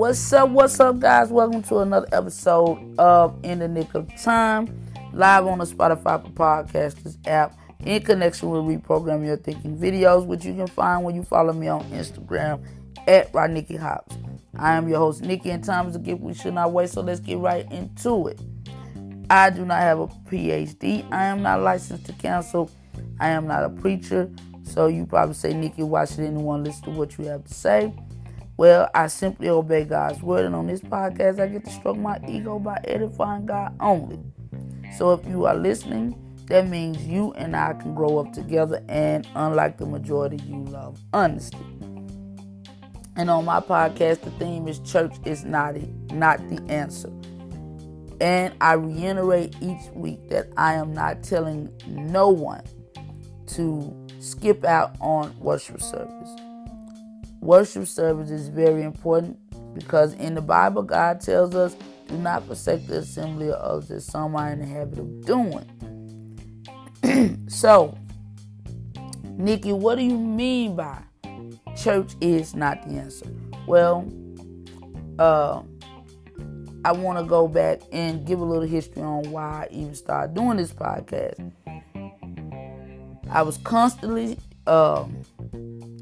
What's up? What's up, guys? Welcome to another episode of In the Nick of Time, live on the Spotify for Podcasters app in connection with Reprogram Your Thinking videos, which you can find when you follow me on Instagram at Rodniki Hopps. I am your host, Nikki, and time is a gift we should not waste, so let's get right into it. I do not have a PhD. I am not licensed to counsel. I am not a preacher. So you probably say, Nikki, why should anyone listen to what you have to say? Well, I simply obey God's word, and on this podcast, I get to stroke my ego by edifying God only. So if you are listening, that means you and I can grow up together, and unlike the majority, you love honesty. And on my podcast, the theme is church is not it, not the answer. And I reiterate each week that I am not telling no one to skip out on worship service worship service is very important because in the Bible, God tells us, do not forsake the assembly of as some are in the habit of doing. so, Nikki, what do you mean by church is not the answer? Well, uh, I want to go back and give a little history on why I even started doing this podcast. I was constantly um,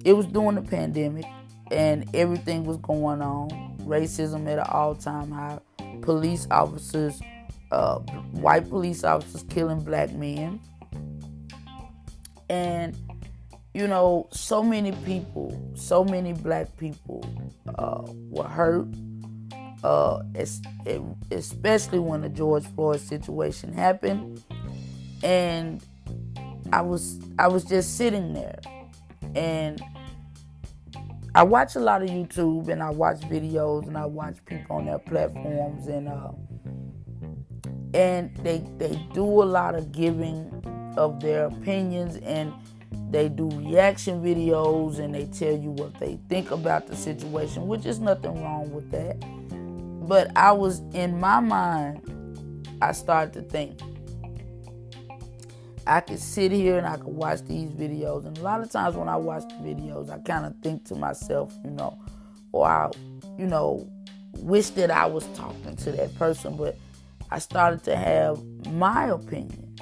it was during the pandemic and everything was going on. Racism at an all time high. Police officers, uh, white police officers killing black men. And, you know, so many people, so many black people uh, were hurt. Uh, especially when the George Floyd situation happened, and I was I was just sitting there, and I watch a lot of YouTube and I watch videos and I watch people on their platforms and uh, and they they do a lot of giving of their opinions and they do reaction videos and they tell you what they think about the situation, which is nothing wrong with that. But I was in my mind, I started to think, I could sit here and I could watch these videos. And a lot of times when I watch the videos, I kind of think to myself, you know, or I, you know, wish that I was talking to that person. But I started to have my opinion.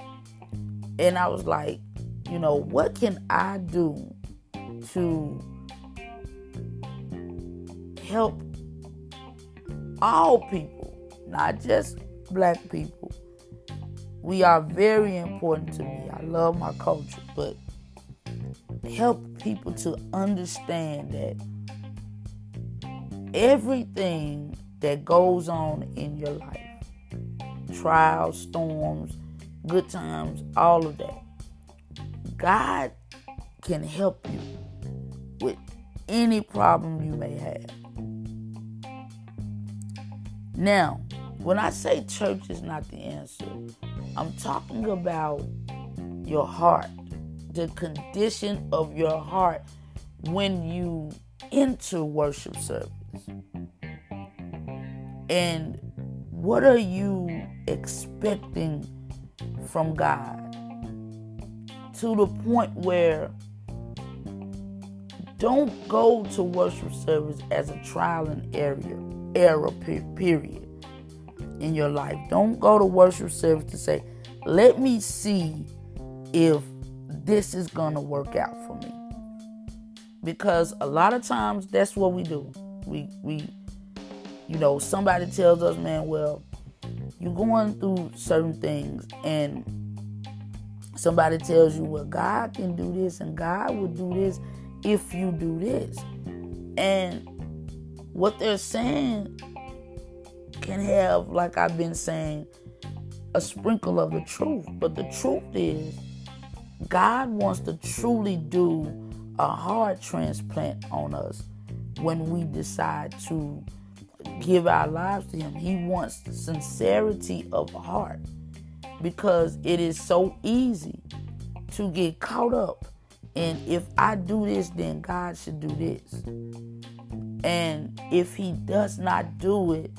And I was like, you know, what can I do to help all people, not just black people, we are very important to me. I love my culture, but help people to understand that everything that goes on in your life trials, storms, good times, all of that God can help you with any problem you may have. Now, when I say church is not the answer, I'm talking about your heart, the condition of your heart when you enter worship service. And what are you expecting from God? To the point where don't go to worship service as a trial and error, error period in your life. Don't go to worship service to say, let me see if this is going to work out for me. Because a lot of times that's what we do. We, we, you know, somebody tells us, man, well, you're going through certain things and somebody tells you, well, God can do this and God will do this if you do this. And what they're saying can have, like I've been saying, a sprinkle of the truth. But the truth is, God wants to truly do a heart transplant on us when we decide to give our lives to Him. He wants sincerity of heart because it is so easy to get caught up in if I do this, then God should do this. And if He does not do it,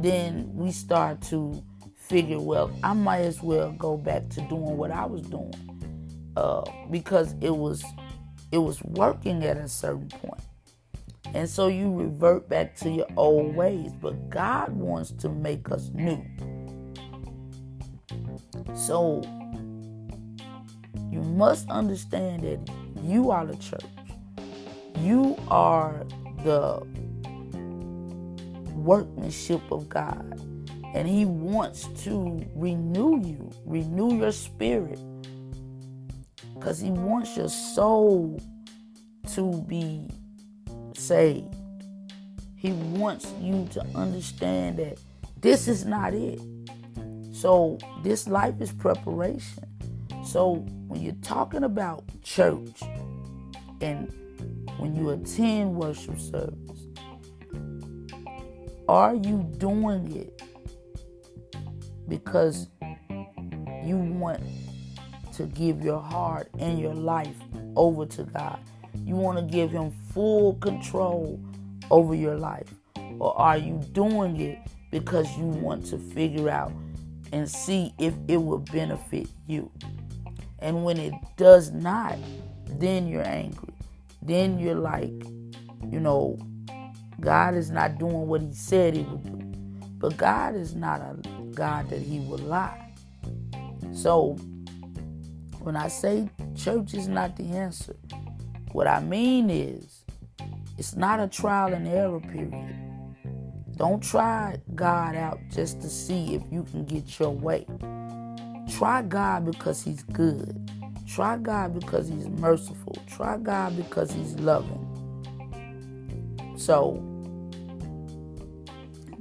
then we start to figure, well, I might as well go back to doing what I was doing uh, because it was it was working at a certain point. And so you revert back to your old ways. But God wants to make us new. So you must understand that you are the church. You are the workmanship of God. And He wants to renew you, renew your spirit. Because He wants your soul to be saved. He wants you to understand that this is not it. So, this life is preparation. So, when you're talking about church and when you attend worship service, are you doing it because you want to give your heart and your life over to God? You want to give Him full control over your life? Or are you doing it because you want to figure out and see if it will benefit you? And when it does not, then you're angry. Then you're like, you know, God is not doing what He said He would do. But God is not a God that He will lie. So when I say church is not the answer, what I mean is it's not a trial and error period. Don't try God out just to see if you can get your way. Try God because He's good. Try God because He's merciful. Try God because He's loving. So,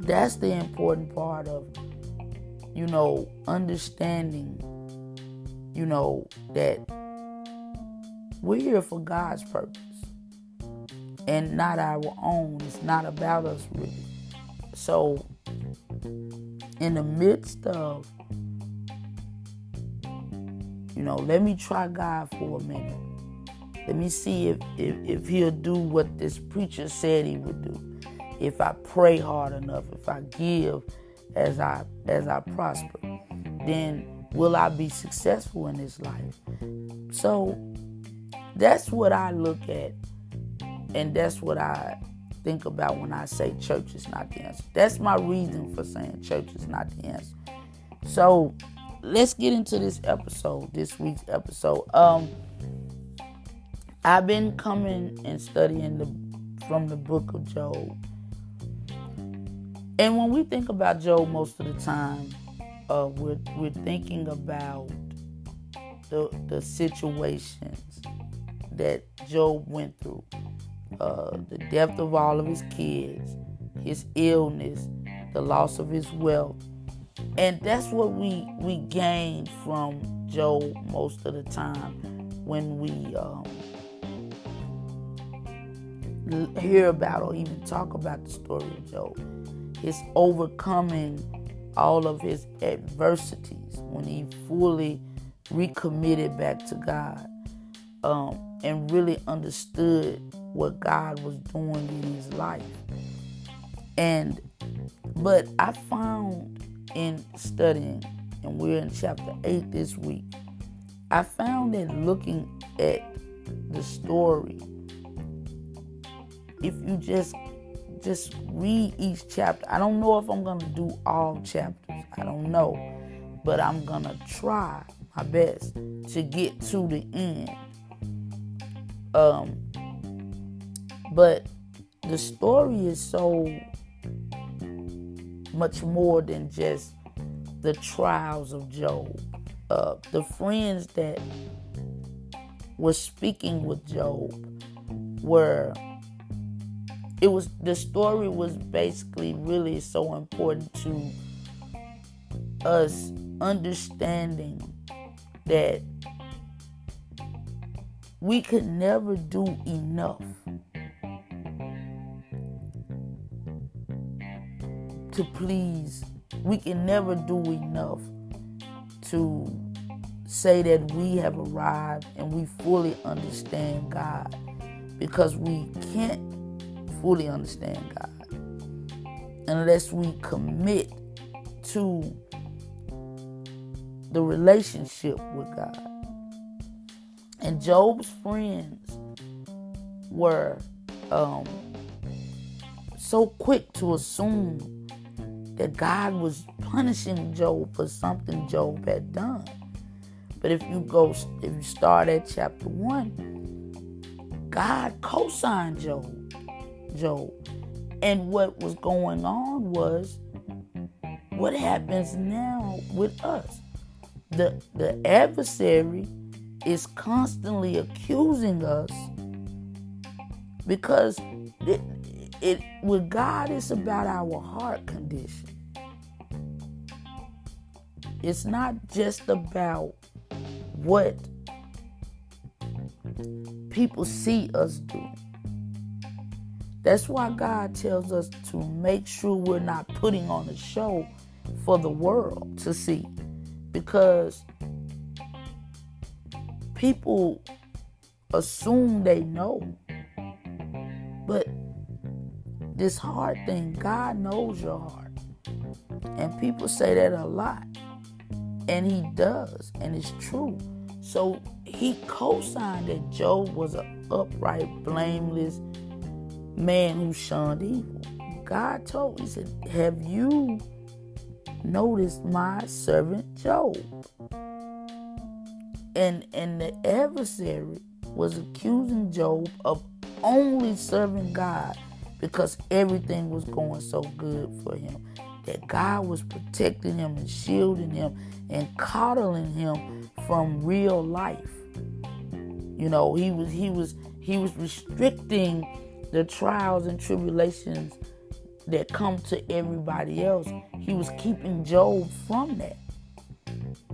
that's the important part of, you know, understanding, you know, that we're here for God's purpose and not our own. It's not about us, really. So, in the midst of, you know, let me try God for a minute. Let me see if, if, if he'll do what this preacher said he would do. If I pray hard enough, if I give as I as I prosper, then will I be successful in this life? So that's what I look at, and that's what I think about when I say church is not the answer. That's my reason for saying church is not the answer. So let's get into this episode, this week's episode. Um, I've been coming and studying the from the book of Job. And when we think about Job most of the time, uh, we're, we're thinking about the, the situations that Job went through uh, the death of all of his kids, his illness, the loss of his wealth. And that's what we, we gain from Job most of the time when we um, hear about or even talk about the story of Job. His overcoming all of his adversities when he fully recommitted back to God um, and really understood what God was doing in his life. And but I found in studying, and we're in chapter 8 this week, I found that looking at the story, if you just just read each chapter. I don't know if I'm gonna do all chapters. I don't know. But I'm gonna try my best to get to the end. Um but the story is so much more than just the trials of Job. Uh, the friends that were speaking with Job were it was the story was basically really so important to us understanding that we could never do enough to please. We can never do enough to say that we have arrived and we fully understand God because we can't fully understand God unless we commit to the relationship with God. And Job's friends were um, so quick to assume that God was punishing Job for something Job had done. But if you go, if you start at chapter one, God co-signed Job. Job. And what was going on was what happens now with us. The the adversary is constantly accusing us because it, it with God it's about our heart condition. It's not just about what people see us do. That's why God tells us to make sure we're not putting on a show for the world to see. Because people assume they know. But this heart thing, God knows your heart. And people say that a lot. And he does, and it's true. So he co signed that Job was an upright, blameless man who shunned evil. God told, He said, Have you noticed my servant Job? And and the adversary was accusing Job of only serving God because everything was going so good for him. That God was protecting him and shielding him and coddling him from real life. You know, he was he was he was restricting the trials and tribulations that come to everybody else. He was keeping Job from that.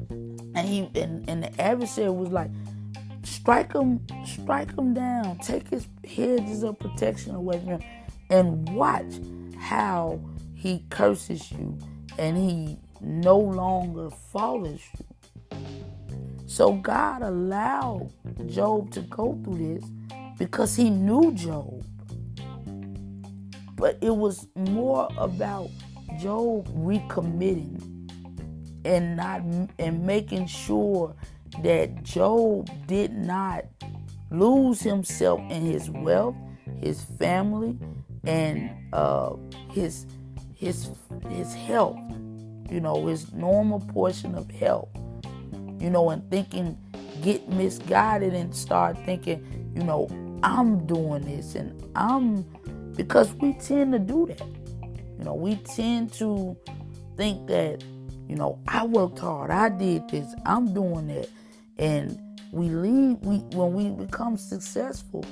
And he and, and the adversary was like, strike him, strike him down, take his hedges of protection away from him, and watch how he curses you and he no longer follows you. So God allowed Job to go through this because he knew Job. But it was more about Job recommitting and not and making sure that Job did not lose himself in his wealth, his family, and uh, his his his health. You know, his normal portion of health. You know, and thinking get misguided and start thinking, you know, I'm doing this and I'm because we tend to do that. You know, we tend to think that, you know, I worked hard, I did this, I'm doing that. And we leave we when we become successful,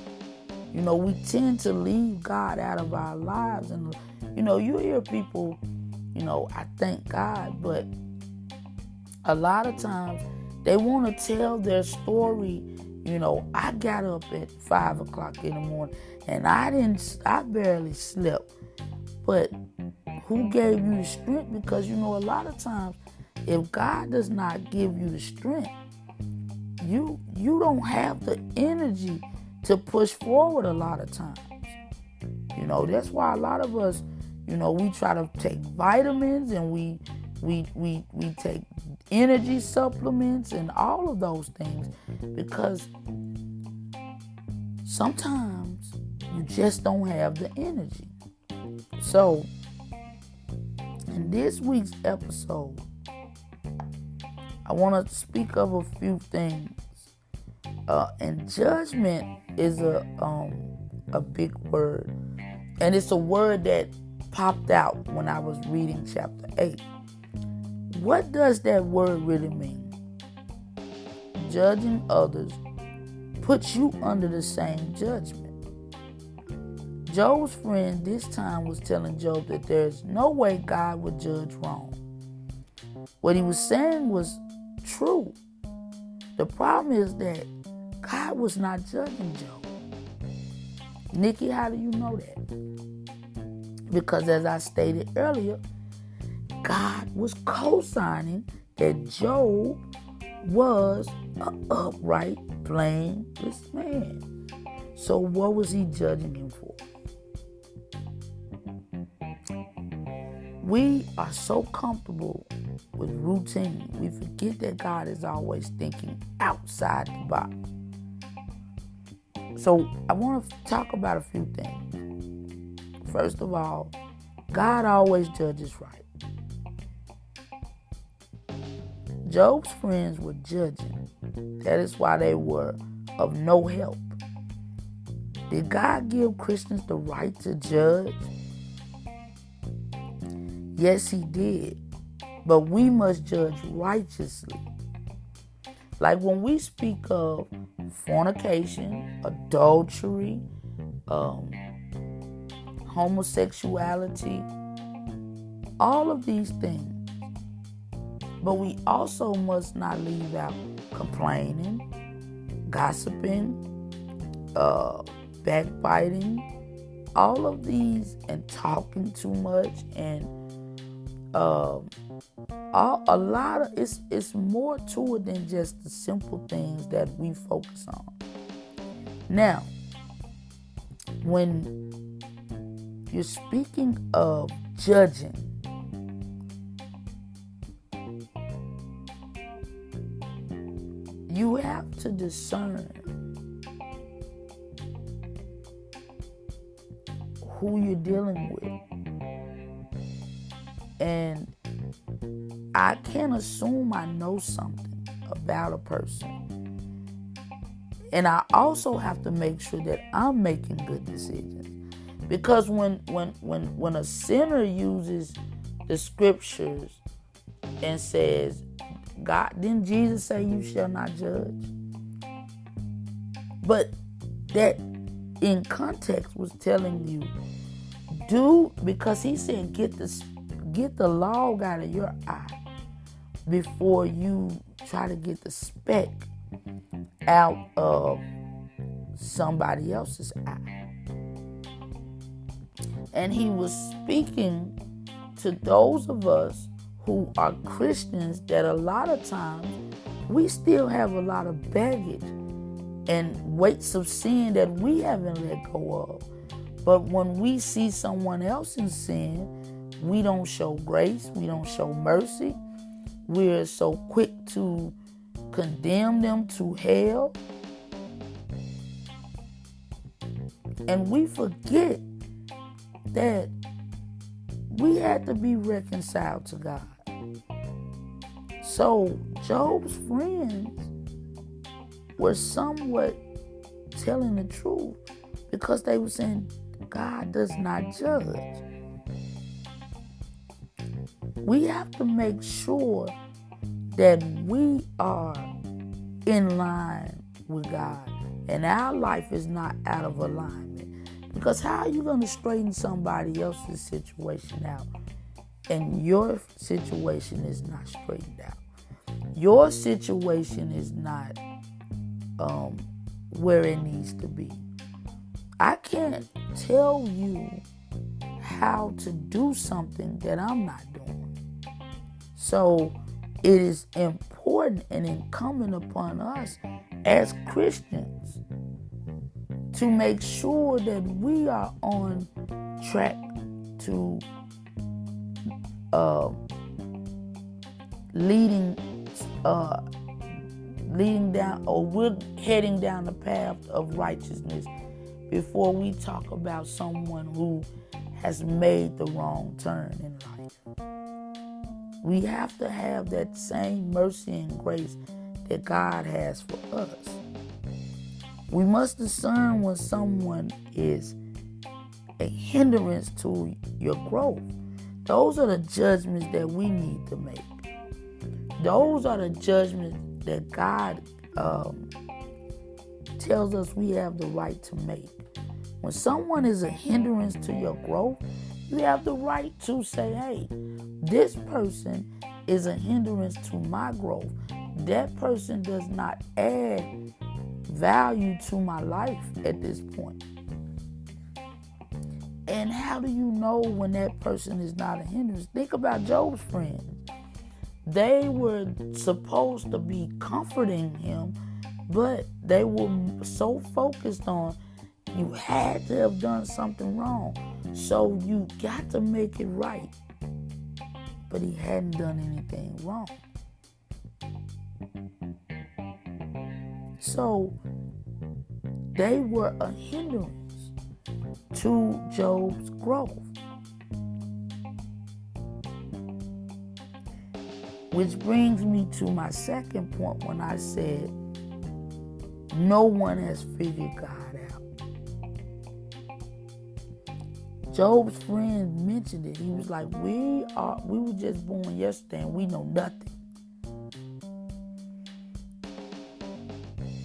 you know, we tend to leave God out of our lives. And you know, you hear people, you know, I thank God, but a lot of times they want to tell their story you know, I got up at five o'clock in the morning and I didn't, I barely slept. But who gave you the strength? Because you know, a lot of times, if God does not give you the strength, you you don't have the energy to push forward a lot of times. You know, that's why a lot of us, you know, we try to take vitamins and we we we we take energy supplements and all of those things because sometimes you just don't have the energy. So, in this week's episode, I want to speak of a few things. Uh, and judgment is a um, a big word, and it's a word that popped out when I was reading chapter eight. What does that word really mean? Judging others puts you under the same judgment. Job's friend this time was telling Job that there's no way God would judge wrong. What he was saying was true. The problem is that God was not judging Job. Nikki, how do you know that? Because as I stated earlier, God was co signing that Job was an upright, blameless man. So, what was he judging him for? We are so comfortable with routine, we forget that God is always thinking outside the box. So, I want to talk about a few things. First of all, God always judges right. Job's friends were judging. That is why they were of no help. Did God give Christians the right to judge? Yes, He did. But we must judge righteously. Like when we speak of fornication, adultery, um, homosexuality, all of these things. But we also must not leave out complaining, gossiping, uh, backbiting, all of these, and talking too much, and um, all, a lot of it's it's more to it than just the simple things that we focus on. Now, when you're speaking of judging, you have to discern who you're dealing with. And I can't assume I know something about a person. And I also have to make sure that I'm making good decisions. Because when when when when a sinner uses the scriptures and says, God, didn't Jesus say you shall not judge? But that in context was telling you, do because he said get the get the log out of your eye before you try to get the speck out of somebody else's eye. And he was speaking to those of us who are Christians that a lot of times we still have a lot of baggage and weights of sin that we haven't let go of. But when we see someone else in sin, we don't show grace, we don't show mercy. We're so quick to condemn them to hell. And we forget that we had to be reconciled to God. So Job's friends were somewhat telling the truth because they were saying God does not judge. We have to make sure that we are in line with God and our life is not out of alignment. Because how are you going to straighten somebody else's situation out and your situation is not straightened out? Your situation is not um, where it needs to be. I can't tell you how to do something that I'm not doing. So it is important and incumbent upon us as Christians to make sure that we are on track to uh, leading uh, leading down or we're heading down the path of righteousness before we talk about someone who has made the wrong turn in life. We have to have that same mercy and grace that God has for us. We must discern when someone is a hindrance to your growth. Those are the judgments that we need to make. Those are the judgments that God um, tells us we have the right to make. When someone is a hindrance to your growth, you have the right to say, hey, this person is a hindrance to my growth. That person does not add value to my life at this point. And how do you know when that person is not a hindrance? Think about Job's friends. They were supposed to be comforting him, but they were so focused on you had to have done something wrong. So you got to make it right. But he hadn't done anything wrong. So they were a hindrance. to Job's growth. Which brings me to my second point when I said, no one has figured God Job's friend mentioned it. He was like, "We are, we were just born yesterday, and we know nothing."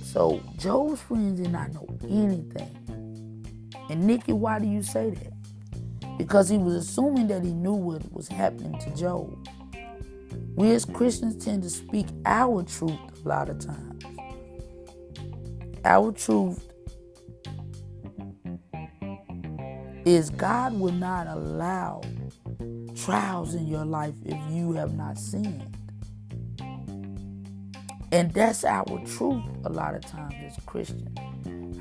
So Job's friends did not know anything. And Nikki, why do you say that? Because he was assuming that he knew what was happening to Job. We as Christians tend to speak our truth a lot of times. Our truth is God will not allow trials in your life if you have not sinned. And that's our truth a lot of times as Christians.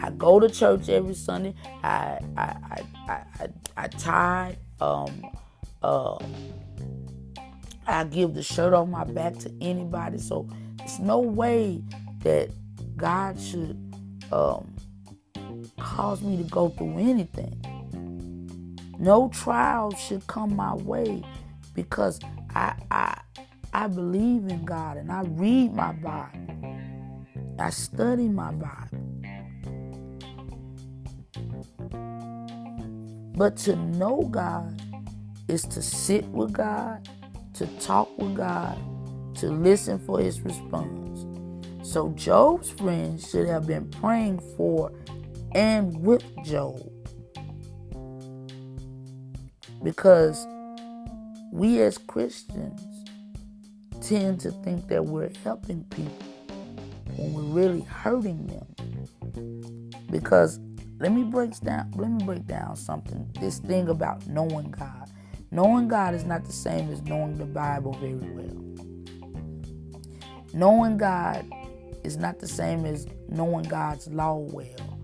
I go to church every Sunday. I I I I, I, I tithe. Um, uh, I give the shirt off my back to anybody. So there's no way that God should um, cause me to go through anything. No trial should come my way because I I I believe in God and I read my Bible. I study my Bible. But to know God is to sit with God, to talk with God, to listen for his response. So Job's friends should have been praying for and with Job. Because we as Christians tend to think that we're helping people when we're really hurting them. Because let me break down let me break down something. This thing about knowing God. Knowing God is not the same as knowing the Bible very well. Knowing God is not the same as knowing God's law well.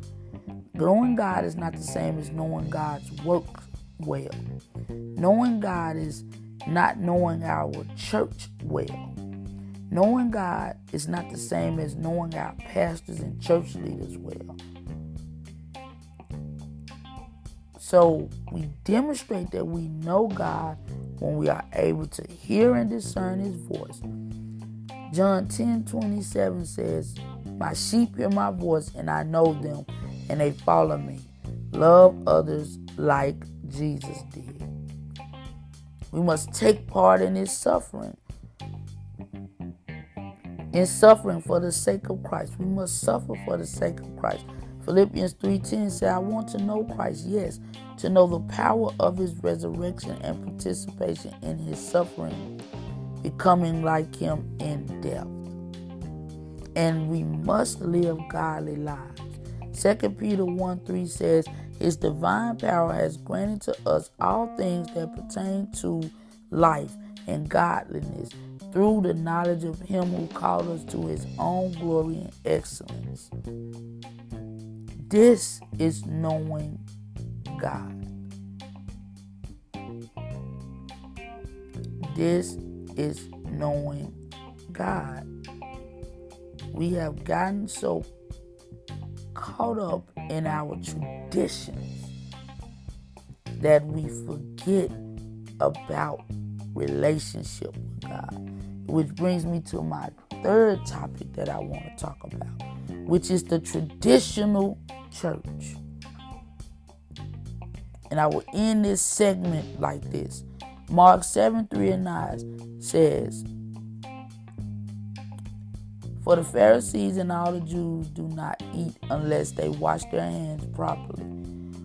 Knowing God is not the same as knowing God's work well. Knowing God is not knowing our church well. Knowing God is not the same as knowing our pastors and church leaders well. So we demonstrate that we know God when we are able to hear and discern his voice. John 10 27 says, My sheep hear my voice, and I know them, and they follow me. Love others like Jesus did. We must take part in his suffering. In suffering for the sake of Christ. We must suffer for the sake of Christ. Philippians 3:10 says, I want to know Christ, yes, to know the power of his resurrection and participation in his suffering, becoming like him in death. And we must live godly lives. 2 Peter 1 3 says, His divine power has granted to us all things that pertain to life and godliness through the knowledge of Him who called us to His own glory and excellence. This is knowing God. This is knowing God. We have gotten so caught up in our traditions that we forget about relationship with God. Which brings me to my third topic that I want to talk about, which is the traditional church. And I will end this segment like this. Mark 7 3 and 9 says, for the Pharisees and all the Jews do not eat unless they wash their hands properly,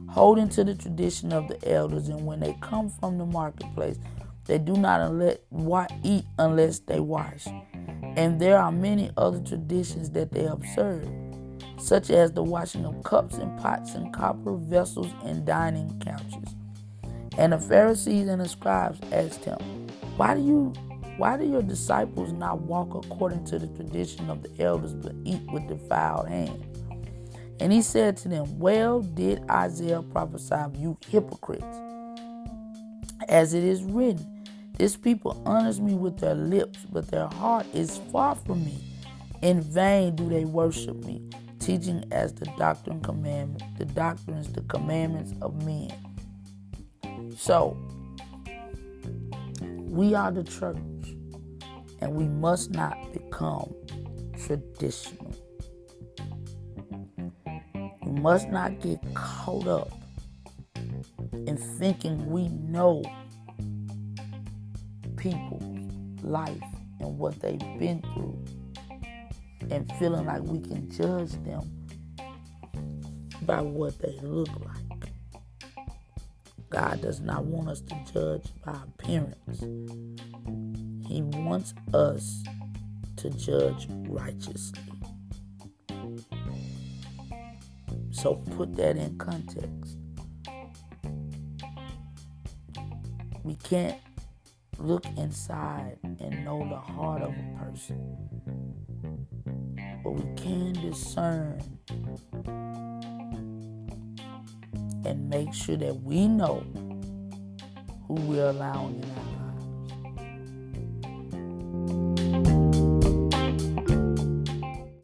holding to the tradition of the elders. And when they come from the marketplace, they do not eat unless they wash. And there are many other traditions that they observe, such as the washing of cups and pots and copper vessels and dining couches. And the Pharisees and the scribes asked him, Why do you why do your disciples not walk according to the tradition of the elders, but eat with defiled hands? And he said to them, Well did Isaiah prophesy of you hypocrites, as it is written, This people honors me with their lips, but their heart is far from me. In vain do they worship me, teaching as the doctrine commandment, the doctrines, the commandments of men. So, we are the church, and we must not become traditional. We must not get caught up in thinking we know people's life and what they've been through and feeling like we can judge them by what they look like. God does not want us to judge by appearance. He wants us to judge righteously. So put that in context. We can't look inside and know the heart of a person, but we can discern and make sure that we know who we're allowing in our.